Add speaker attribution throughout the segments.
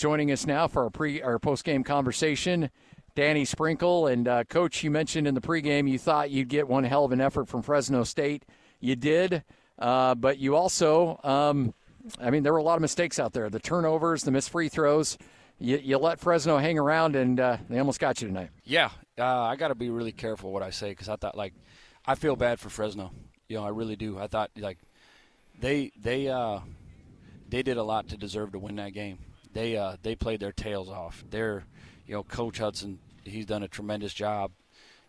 Speaker 1: joining us now for our pre our post game conversation. Danny Sprinkle and uh, Coach, you mentioned in the pregame you thought you'd get one hell of an effort from Fresno State. You did, uh, but you also, um, I mean, there were a lot of mistakes out there. The turnovers, the missed free throws. You, you let Fresno hang around, and uh, they almost got you tonight.
Speaker 2: Yeah, uh, I got to be really careful what I say because I thought like I feel bad for Fresno. You know, I really do. I thought like they they uh, they did a lot to deserve to win that game. They uh, they played their tails off. They're you know, Coach Hutson, he's done a tremendous job.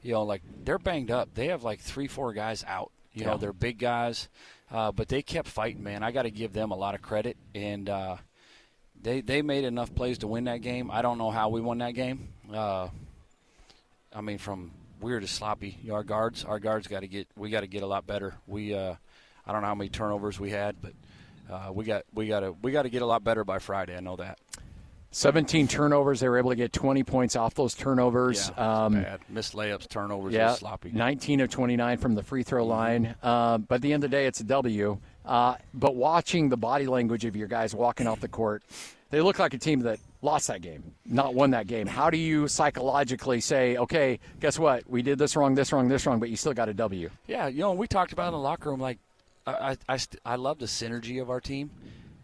Speaker 2: You know, like they're banged up. They have like three, four guys out. You yeah. know, they're big guys, uh, but they kept fighting, man. I got to give them a lot of credit, and uh, they they made enough plays to win that game. I don't know how we won that game. Uh, I mean, from weird to sloppy. You know, our guards, our guards got to get. We got to get a lot better. We, uh, I don't know how many turnovers we had, but uh, we got we got to we got to get a lot better by Friday. I know that.
Speaker 1: 17 turnovers. They were able to get 20 points off those turnovers.
Speaker 2: Yeah, um, bad. Missed layups, turnovers,
Speaker 1: yeah,
Speaker 2: sloppy.
Speaker 1: 19 of 29 from the free throw line. Uh, but at the end of the day, it's a W. Uh, but watching the body language of your guys walking off the court, they look like a team that lost that game, not won that game. How do you psychologically say, okay, guess what? We did this wrong, this wrong, this wrong, but you still got a W?
Speaker 2: Yeah, you know, we talked about in the locker room, like, I, I, I, I love the synergy of our team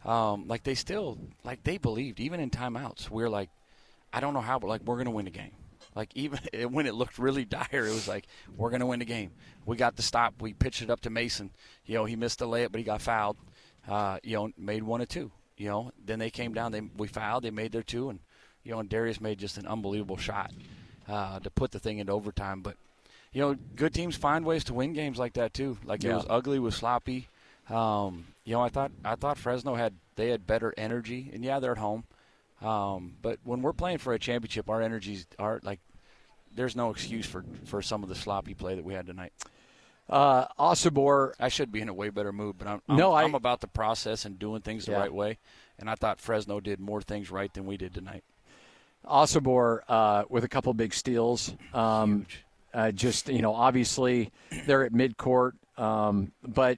Speaker 2: um, like they still like they believed even in timeouts. We're like, I don't know how, but like we're gonna win the game. Like even when it looked really dire, it was like we're gonna win the game. We got the stop. We pitched it up to Mason. You know, he missed the layup, but he got fouled. Uh, you know, made one or two. You know, then they came down. They we fouled. They made their two, and you know, and Darius made just an unbelievable shot uh, to put the thing into overtime. But you know, good teams find ways to win games like that too. Like yeah. it was ugly, was sloppy. Um, you know, I thought I thought Fresno had they had better energy, and yeah, they're at home. Um, but when we're playing for a championship, our energies are like there's no excuse for for some of the sloppy play that we had tonight.
Speaker 1: Uh,
Speaker 2: I should be in a way better mood, but I'm, I'm no, I, am about the process and doing things the yeah. right way. And I thought Fresno did more things right than we did tonight.
Speaker 1: Osobor uh, with a couple big steals. Um,
Speaker 2: Huge.
Speaker 1: Uh, just you know, obviously they're at midcourt, um, but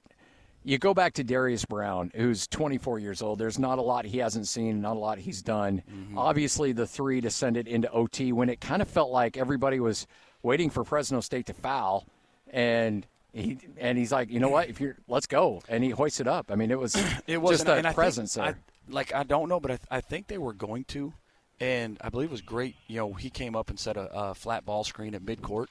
Speaker 1: you go back to Darius Brown, who's 24 years old. There's not a lot he hasn't seen, not a lot he's done. Mm-hmm. Obviously, the three to send it into OT when it kind of felt like everybody was waiting for Fresno State to foul, and he and he's like, you know what, if you're, let's go, and he hoists it up. I mean, it was it was just a presence
Speaker 2: think,
Speaker 1: there.
Speaker 2: I, like I don't know, but I, I think they were going to, and I believe it was great. You know, he came up and set a, a flat ball screen at midcourt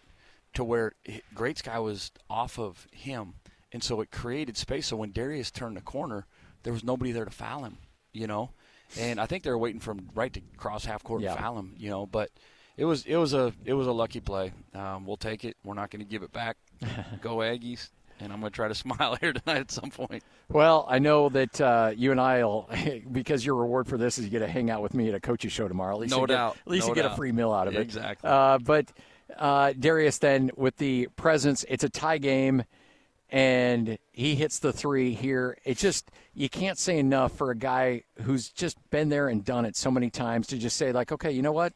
Speaker 2: to where Great's guy was off of him and so it created space. So when Darius turned the corner, there was nobody there to foul him, you know. And I think they were waiting for him right to cross half court yeah. and foul him, you know. But it was it was a it was a lucky play. Um, we'll take it. We're not going to give it back. Go Aggies! And I'm going to try to smile here tonight at some point.
Speaker 1: Well, I know that uh, you and I will, because your reward for this is you get to hang out with me at a coach's show tomorrow. At least
Speaker 2: no
Speaker 1: you
Speaker 2: doubt.
Speaker 1: Get, at least
Speaker 2: no
Speaker 1: you get a free meal out of it.
Speaker 2: Exactly.
Speaker 1: Uh, but uh, Darius, then with the presence, it's a tie game and he hits the three here. It's just you can't say enough for a guy who's just been there and done it so many times to just say like, okay, you know what?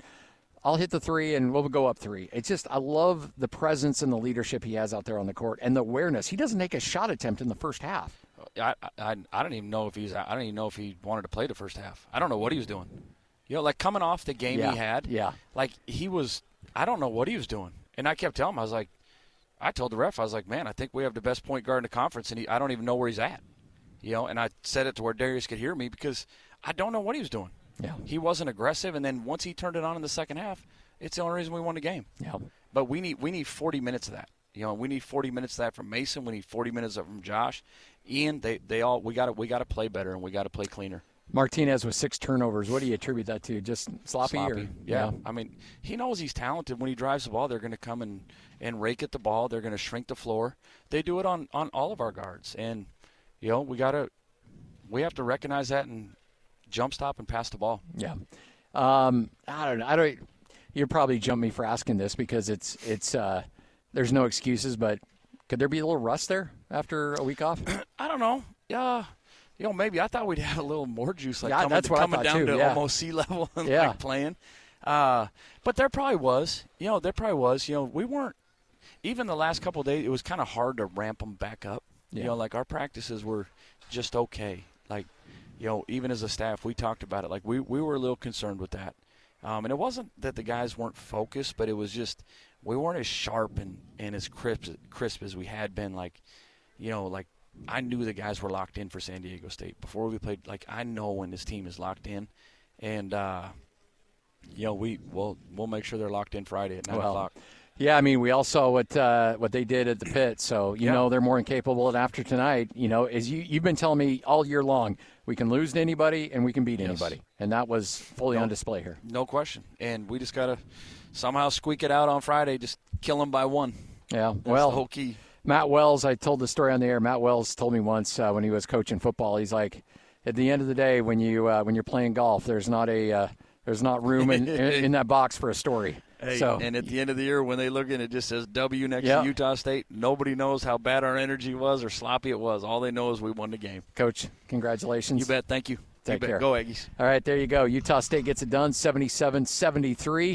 Speaker 1: I'll hit the three and we'll go up three. It's just I love the presence and the leadership he has out there on the court and the awareness. He doesn't make a shot attempt in the first half.
Speaker 2: I I, I don't even know if he's I don't even know if he wanted to play the first half. I don't know what he was doing. You know, like coming off the game
Speaker 1: yeah.
Speaker 2: he had.
Speaker 1: Yeah.
Speaker 2: Like he was I don't know what he was doing. And I kept telling him I was like I told the ref, I was like, man, I think we have the best point guard in the conference, and he, I don't even know where he's at. You know, and I said it to where Darius could hear me because I don't know what he was doing.
Speaker 1: Yeah.
Speaker 2: He wasn't aggressive, and then once he turned it on in the second half, it's the only reason we won the game.
Speaker 1: Yeah.
Speaker 2: But we need we need 40 minutes of that. You know, we need 40 minutes of that from Mason. We need 40 minutes of from Josh, Ian. They they all we got to we got to play better and we got to play cleaner.
Speaker 1: Martinez with six turnovers. What do you attribute that to? Just sloppy?
Speaker 2: sloppy.
Speaker 1: Or,
Speaker 2: yeah. yeah. I mean, he knows he's talented. When he drives the ball, they're going to come and, and rake at the ball. They're going to shrink the floor. They do it on, on all of our guards. And, you know, we got to we have to recognize that and jump stop and pass the ball.
Speaker 1: Yeah. Um, I don't know. I don't. You're probably jump me for asking this because it's it's uh, there's no excuses, but could there be a little rust there after a week off?
Speaker 2: I don't know. Yeah you know, maybe I thought we'd have a little more juice, like
Speaker 1: yeah,
Speaker 2: coming,
Speaker 1: that's what
Speaker 2: coming down
Speaker 1: too.
Speaker 2: to
Speaker 1: yeah.
Speaker 2: almost sea level and
Speaker 1: yeah.
Speaker 2: like playing. Uh, but there probably was, you know, there probably was. You know, we weren't even the last couple days. It was kind of hard to ramp them back up. You know, like our practices were just okay. Like you know, even as a staff, we talked about it. Like we we were a little concerned with that, um, and it wasn't that the guys weren't focused, but it was just we weren't as sharp and, and as crisp crisp as we had been. Like, you know, like I knew the guys were locked in for San Diego State before we played. Like I know when this team is locked in, and uh, you know we will we'll make sure they're locked in Friday at nine
Speaker 1: Well,
Speaker 2: o'clock.
Speaker 1: Yeah, I mean, we all saw what uh, what they did at the pit, so you
Speaker 2: Yeah.
Speaker 1: know they're more than capable. And after tonight, you know, as you you've been telling me all year long, we can lose to anybody and we can beat anybody, and that was fully on display here.
Speaker 2: No question. And we just gotta somehow squeak it out on Friday. Just kill them by one.
Speaker 1: Yeah,
Speaker 2: That's
Speaker 1: well,
Speaker 2: the whole key.
Speaker 1: Matt Wells, I told the story on the air. Matt Wells told me once uh, when he was coaching football, he's like, at the end of the day, when you uh, when you're playing golf, there's not a uh, there's not room in, in, in that box for a story.
Speaker 2: Hey,
Speaker 1: so
Speaker 2: and at the end of the year, when they look in, it just says W next
Speaker 1: Yeah.
Speaker 2: to Utah State. Nobody knows how bad our energy was or sloppy it was. All they know is we won the game.
Speaker 1: coach, congratulations.
Speaker 2: You bet. Thank you.
Speaker 1: Take
Speaker 2: you bet.
Speaker 1: care.
Speaker 2: Go Aggies.
Speaker 1: All right, there you go. Utah State gets it done, 77 73.